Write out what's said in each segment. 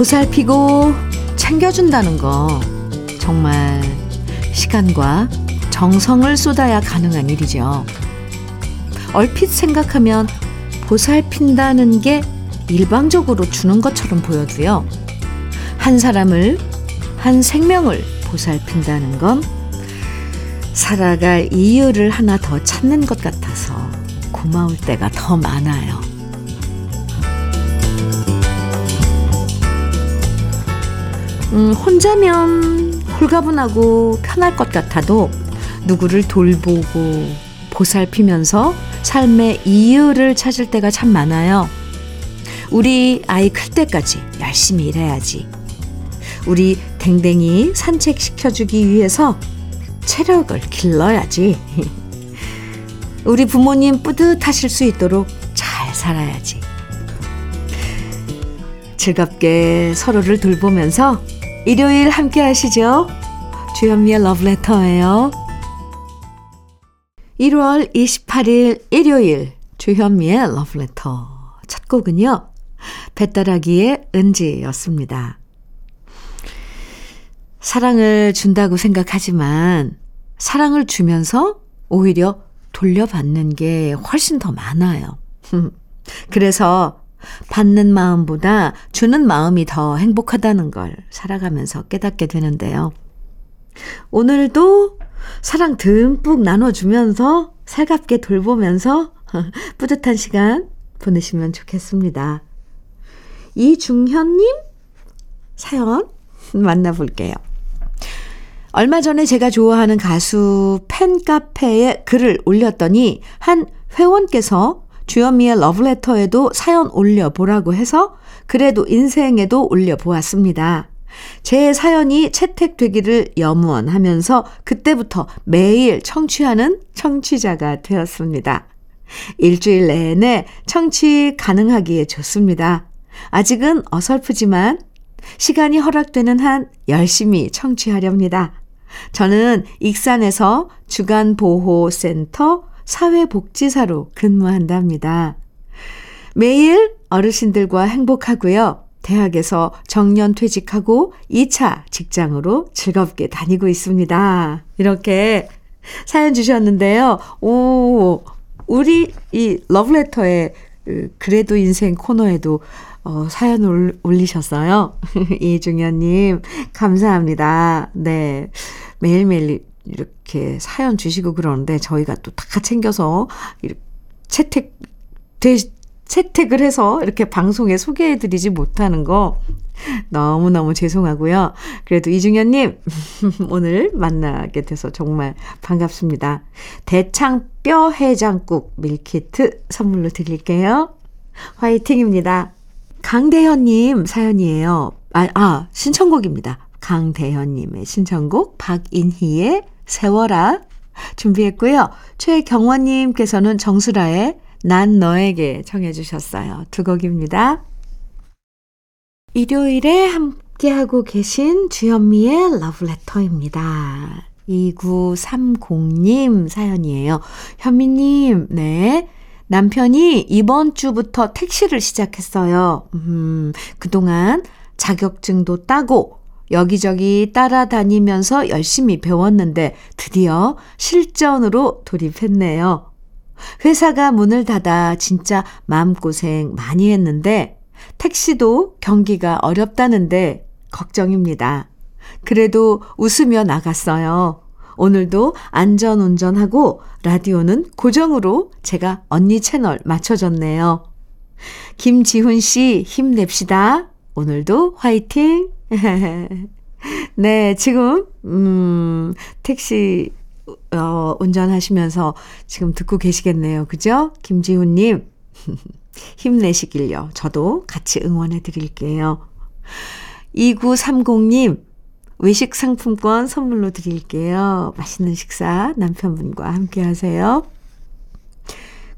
보살피고 챙겨준다는 거 정말 시간과 정성을 쏟아야 가능한 일이죠. 얼핏 생각하면 보살핀다는 게 일방적으로 주는 것처럼 보여도요. 한 사람을, 한 생명을 보살핀다는 건 살아갈 이유를 하나 더 찾는 것 같아서 고마울 때가 더 많아요. 음, 혼자면 홀가분하고 편할 것 같아도 누구를 돌보고 보살피면서 삶의 이유를 찾을 때가 참 많아요. 우리 아이 클 때까지 열심히 일해야지. 우리 댕댕이 산책시켜주기 위해서 체력을 길러야지. 우리 부모님 뿌듯하실 수 있도록 잘 살아야지. 즐겁게 서로를 돌보면서 일요일 함께 하시죠. 주현미의 러브레터예요. 1월 28일 일요일 주현미의 러브레터 첫 곡은요. 배따라기의 은지였습니다. 사랑을 준다고 생각하지만 사랑을 주면서 오히려 돌려받는 게 훨씬 더 많아요. 그래서 받는 마음보다 주는 마음이 더 행복하다는 걸 살아가면서 깨닫게 되는데요. 오늘도 사랑 듬뿍 나눠주면서 살갑게 돌보면서 뿌듯한 시간 보내시면 좋겠습니다. 이중현님 사연 만나볼게요. 얼마 전에 제가 좋아하는 가수 팬카페에 글을 올렸더니 한 회원께서 주현미의 러브레터에도 사연 올려보라고 해서 그래도 인생에도 올려보았습니다. 제 사연이 채택되기를 염원하면서 그때부터 매일 청취하는 청취자가 되었습니다. 일주일 내내 청취 가능하기에 좋습니다. 아직은 어설프지만 시간이 허락되는 한 열심히 청취하렵니다. 저는 익산에서 주간보호센터 사회복지사로 근무한답니다. 매일 어르신들과 행복하고요. 대학에서 정년 퇴직하고 2차 직장으로 즐겁게 다니고 있습니다. 이렇게 사연 주셨는데요. 오, 우리 이 러브레터의 그 그래도 인생 코너에도 어, 사연 올리셨어요. 이중현님, 감사합니다. 네. 매일매일 이렇게 사연 주시고 그러는데 저희가 또 다 챙겨서 이렇게 채택, 되, 채택을 해서 이렇게 방송에 소개해 드리지 못하는 거 너무너무 죄송하고요. 그래도 이중현 님, 오늘 만나게 돼서 정말 반갑습니다. 대창 뼈 해장국 밀키트 선물로 드릴게요. 화이팅입니다. 강대현 님 사연이에요. 아, 아, 신청곡입니다. 강대현 님의 신청곡 박인희의 세워라 준비했고요. 최경원님께서는 정수라의 난 너에게 청해 주셨어요. 두 곡입니다. 일요일에 함께하고 계신 주현미의 러브레터입니다. 2930님 사연이에요. 현미님, 네. 남편이 이번 주부터 택시를 시작했어요. 음, 그동안 자격증도 따고 여기저기 따라다니면서 열심히 배웠는데 드디어 실전으로 돌입했네요. 회사가 문을 닫아 진짜 마음고생 많이 했는데 택시도 경기가 어렵다는데 걱정입니다. 그래도 웃으며 나갔어요. 오늘도 안전 운전하고 라디오는 고정으로 제가 언니 채널 맞춰줬네요. 김지훈 씨 힘냅시다. 오늘도 화이팅! 네, 지금, 음, 택시, 어, 운전하시면서 지금 듣고 계시겠네요. 그죠? 김지훈님, 힘내시길요. 저도 같이 응원해 드릴게요. 2930님, 외식 상품권 선물로 드릴게요. 맛있는 식사 남편분과 함께 하세요.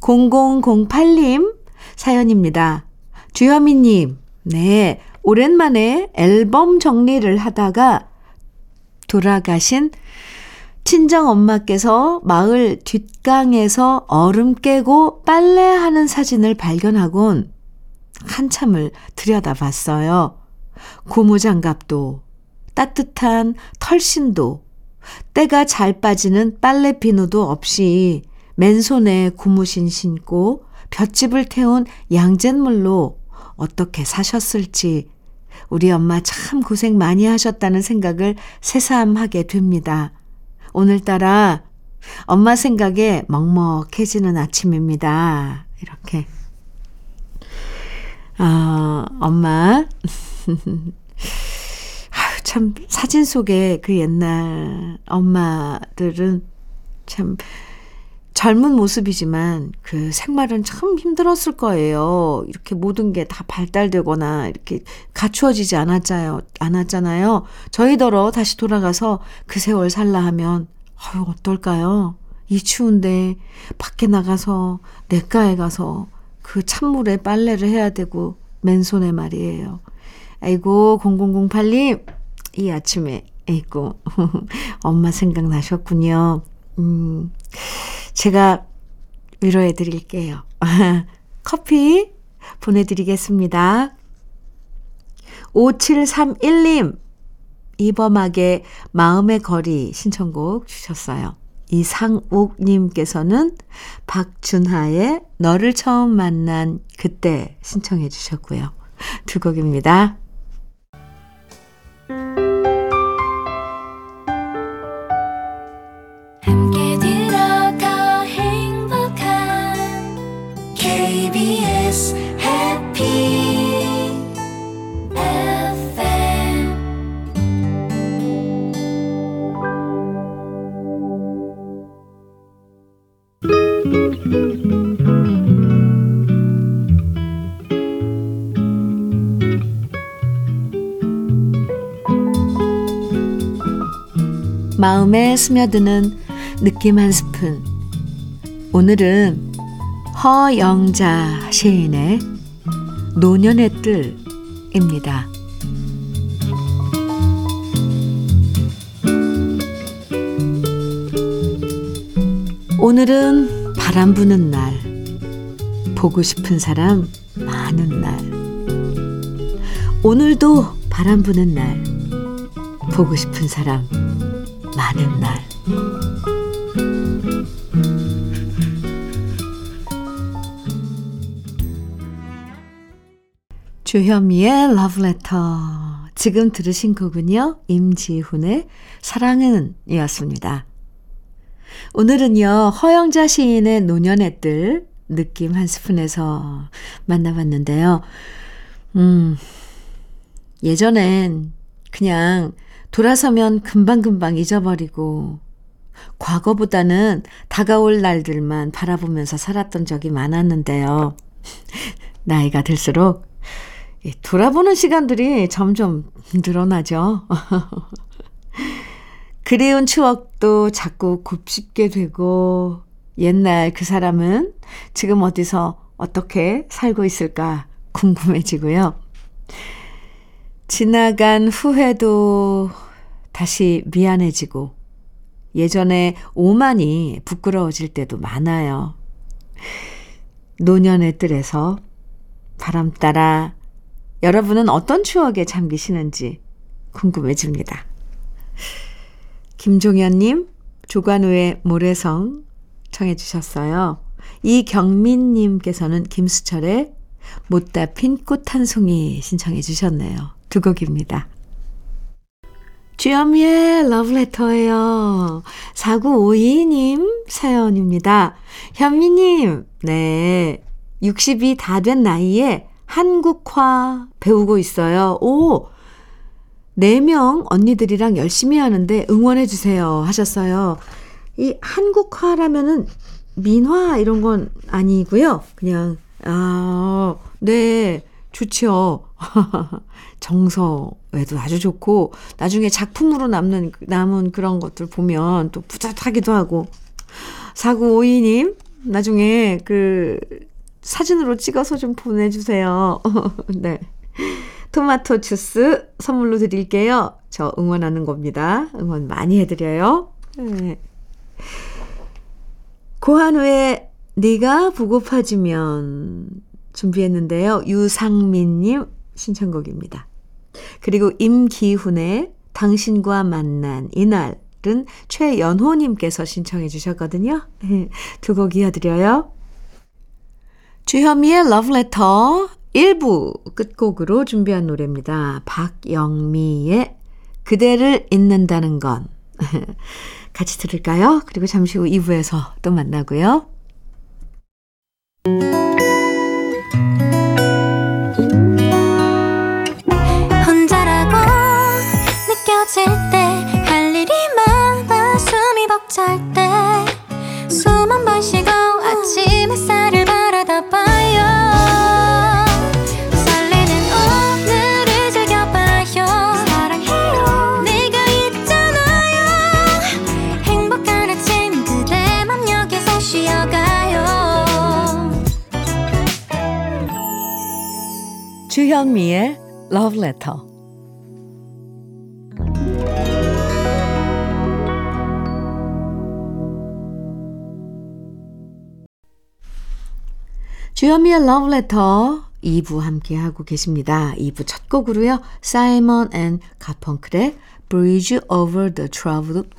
0008님 사연입니다. 주현미님, 네, 오랜만에 앨범 정리를 하다가 돌아가신 친정 엄마께서 마을 뒷강에서 얼음 깨고 빨래하는 사진을 발견하곤 한참을 들여다봤어요. 고무장갑도, 따뜻한 털신도, 때가 잘 빠지는 빨래 비누도 없이 맨손에 고무신 신고 볏짚을 태운 양잿물로 어떻게 사셨을지 우리 엄마 참 고생 많이 하셨다는 생각을 새삼하게 됩니다. 오늘따라 엄마 생각에 먹먹해지는 아침입니다. 이렇게. 아, 엄마. 아유, 참, 사진 속에 그 옛날 엄마들은 참 젊은 모습이지만 그 생활은 참 힘들었을 거예요. 이렇게 모든 게 다 발달되거나 이렇게 갖추어지지 않았잖아요. 않았잖아요. 저희더러 다시 돌아가서 그 세월 살라 하면 아유 어떨까요? 이 추운데 밖에 나가서 냇가에 가서 그 찬물에 빨래를 해야 되고 맨손에 말이에요. 아이고 0008님 이 아침에 아이고 엄마 생각나셨군요. 음. 제가 위로해 드릴게요. 커피 보내드리겠습니다. 5731님, 이범학의 마음의 거리 신청곡 주셨어요. 이상옥님께서는 박준하의 너를 처음 만난 그때 신청해 주셨고요. 두 곡입니다. 마음에 스며드는 느낌 한 스푼. 오늘은 허영자 시인의 노년의 뜰입니다. 오늘은 바람 부는 날, 보고 싶은 사람 많은 날. 오늘도 바람 부는 날, 보고 싶은 사람 많은 날. 주현미의 러브레터. 지금 들으신 곡은요, 임지훈의 사랑은 이었습니다. 오늘은요, 허영자 시인의 노년의 뜰, 느낌 한 스푼에서 만나봤는데요. 음, 예전엔 그냥 돌아서면 금방금방 잊어버리고 과거보다는 다가올 날들만 바라보면서 살았던 적이 많았는데요. 나이가 들수록 돌아보는 시간들이 점점 늘어나죠. 그리운 추억도 자꾸 곱씹게 되고 옛날 그 사람은 지금 어디서 어떻게 살고 있을까 궁금해지고요. 지나간 후회도 다시 미안해지고 예전에 오만이 부끄러워질 때도 많아요. 노년의 뜰에서 바람 따라 여러분은 어떤 추억에 잠기시는지 궁금해집니다. 김종현님, 조관우의 모래성 청해 주셨어요. 이경민님께서는 김수철의 못다 핀 꽃 한 송이 신청해 주셨네요. 두 곡입니다. 주현미의 러브레터예요. 4952님 사연입니다. 현미님, 네. 60이 다 된 나이에 한국화 배우고 있어요. 오! 4명 언니들이랑 열심히 하는데 응원해주세요. 하셨어요. 이 한국화라면은 민화 이런 건 아니고요. 그냥, 아, 네. 좋지요. 정서에도 아주 좋고 나중에 작품으로 남는 남은 그런 것들 보면 또 뿌듯하기도 하고 4952님 나중에 그 사진으로 찍어서 좀 보내주세요. 네. 토마토 주스 선물로 드릴게요. 저 응원하는 겁니다. 응원 많이 해드려요. 네. 고한우의 네가 보고파지면 준비했는데요. 유상민님 신청곡입니다. 그리고 임기훈의 당신과 만난 이날은 최연호님께서 신청해 주셨거든요. 두 곡 이어드려요. 주현미의 러브레터 1부 끝곡으로 준비한 노래입니다. 박영미의 그대를 잊는다는 건. 같이 들을까요? 그리고 잠시 후 2부에서 또 만나고요. 주현미의 Love Letter. 주현미의 Love Letter 2부 함께 하고 계십니다. 2부 첫 곡으로요. 사이먼 앤 가펑클의 Bridge Over the Troubled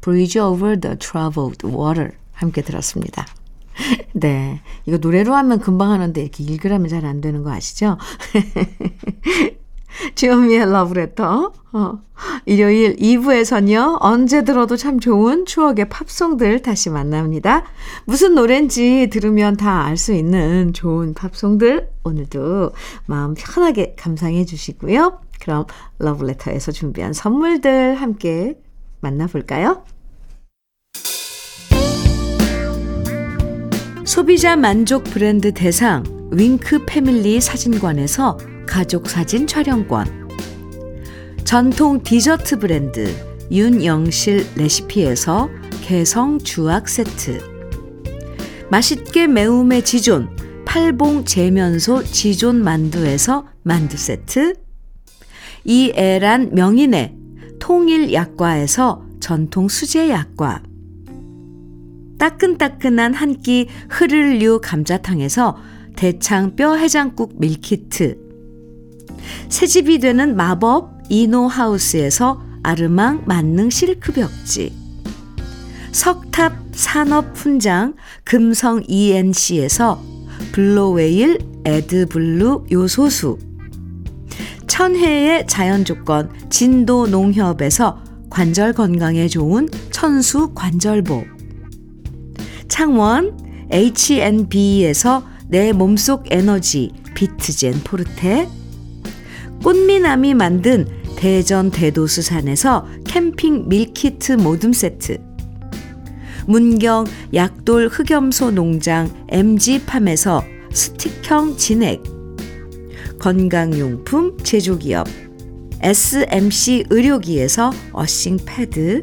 Bridge Over the Troubled Water 함께 들었습니다. 네. 이거 노래로 하면 금방 하는데 이렇게 읽으라면 잘 안 되는 거 아시죠? 주현미의 러브레터. 어. 일요일 2부에선요, 언제 들어도 참 좋은 추억의 팝송들 다시 만납니다. 무슨 노래인지 들으면 다 알 수 있는 좋은 팝송들 오늘도 마음 편하게 감상해 주시고요. 그럼 러브레터에서 준비한 선물들 함께 만나볼까요? 소비자 만족 브랜드 대상 윙크 패밀리 사진관에서 가족 사진 촬영권. 전통 디저트 브랜드 윤영실 레시피에서 개성 주악 세트. 맛있게 매움의 지존 팔봉 재면소 지존 만두에서 만두 세트. 이애란 명인의 통일 약과에서 전통 수제 약과 따끈따끈한 한 끼 흐를류 감자탕에서 대창 뼈 해장국 밀키트. 새집이 되는 마법 이노하우스에서 아르망 만능 실크 벽지. 석탑 산업 훈장 금성 ENC에서 블로웨일 에드블루 요소수. 천혜의 자연 조건 진도 농협에서 관절 건강에 좋은 천수 관절보 창원 H&B에서 내 몸속 에너지 비트젠 포르테 꽃미남이 만든 대전 대도수산에서 캠핑 meal kit 모둠 세트 문경 약돌 흑염소 농장 MG팜에서 스틱형 진액 건강용품 제조기업 SMC 의료기에서 어싱 패드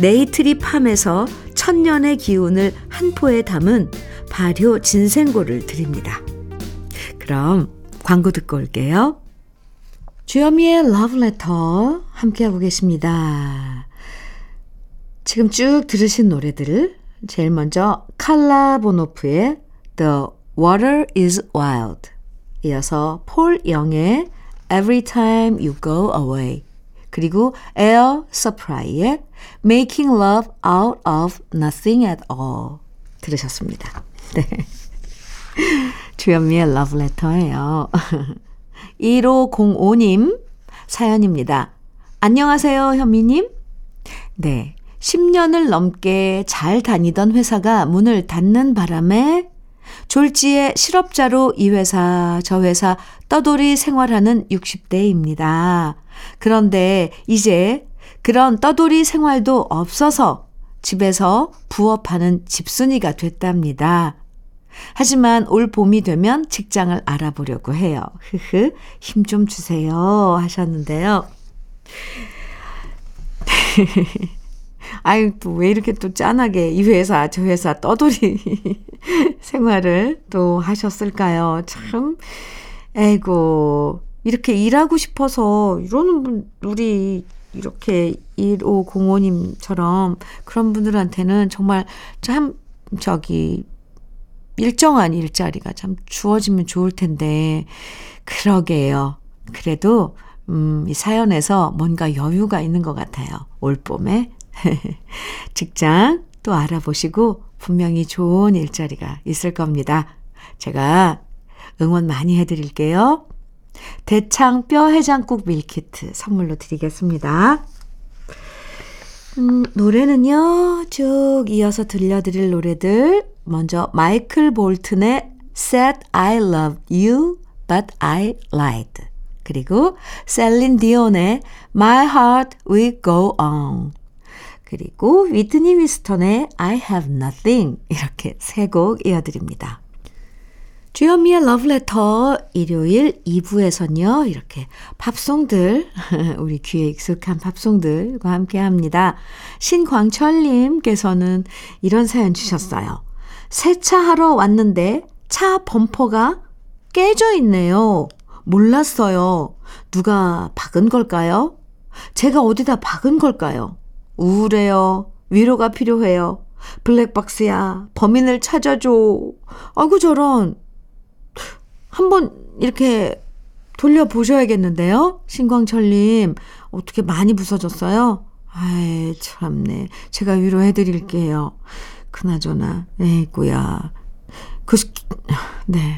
네이트리 팜에서 천년의 기운을 한 포에 담은 발효 진생고를 드립니다. 그럼 광고 듣고 올게요. 주현미의 러브레터 함께하고 계십니다. 지금 쭉 들으신 노래들을 제일 먼저 칼라 보노프의 The Water Is Wide 이어서 폴 영의 Every Time You Go Away 그리고 에어 서플라이의 Making Love Out of Nothing at All 들으셨습니다. 네. 주현미의 러브레터예요. 1505님 사연입니다. 안녕하세요, 현미님. 네. 10년을 넘게 잘 다니던 회사가 문을 닫는 바람에 졸지에 실업자로 이 회사, 저 회사 떠돌이 생활하는 60대입니다. 그런데 이제 그런 떠돌이 생활도 없어서 집에서 부업하는 집순이가 됐답니다. 하지만 올 봄이 되면 직장을 알아보려고 해요. 흐흐, 힘 좀 주세요. 하셨는데요. 아유, 또 왜 이렇게 또 짠하게 이 회사, 저 회사 떠돌이 생활을 또 하셨을까요? 참, 에이고, 이렇게 일하고 싶어서 이러는 분, 우리 이렇게 1505님처럼 그런 분들한테는 정말 참, 저기, 일정한 일자리가 참 주어지면 좋을 텐데, 그러게요. 그래도, 음, 이 사연에서 뭔가 여유가 있는 것 같아요. 올 봄에. 직장 또 알아보시고 분명히 좋은 일자리가 있을 겁니다. 제가 응원 많이 해드릴게요. 대창 뼈 해장국 밀키트 선물로 드리겠습니다. 음, 노래는요, 쭉 이어서 들려드릴 노래들. 먼저 마이클 볼튼의 Said I Love You But I Lied. 그리고 셀린 디온의 My Heart Will Go On. 그리고 위트니 위스턴의 I Have Nothing. 이렇게 세 곡 이어드립니다. 주현미의 러브레터 일요일 2부에서는요, 이렇게 팝송들, 우리 귀에 익숙한 팝송들과 함께 합니다. 신광철님께서는 이런 사연 주셨어요. 세차하러 왔는데 차 범퍼가 깨져 있네요. 몰랐어요. 누가 박은 걸까요? 제가 어디다 박은 걸까요? 우울해요. 위로가 필요해요. 블랙박스야, 범인을 찾아줘. 아이고, 저런. 한번 이렇게 돌려보셔야겠는데요? 신광철님, 어떻게 많이 부서졌어요? 아이, 참네. 제가 위로해드릴게요. 그나저나, 에이구야. 그, 네.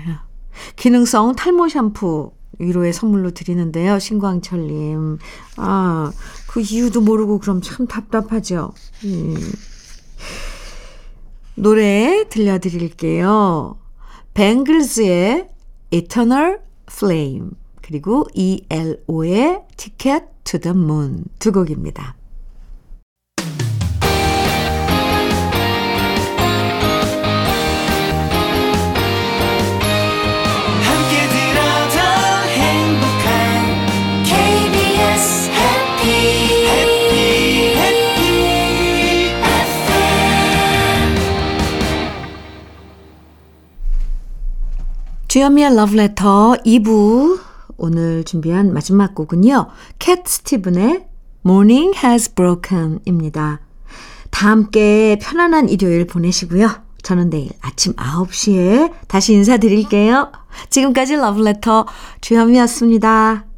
기능성 탈모 샴푸 위로의 선물로 드리는데요. 신광철님. 아, 그 이유도 모르고 그럼 참 답답하죠. 음. 노래 들려드릴게요. 뱅글즈의 Eternal Flame 그리고 ELO의 Ticket to the Moon 두 곡입니다. 주현미의 러브레터 2부 오늘 준비한 마지막 곡은요. 캣 스티븐의 Morning Has Broken 입니다. 다 함께 편안한 일요일 보내시고요. 저는 내일 아침 9시에 다시 인사드릴게요. 지금까지 러브레터 주현미였습니다.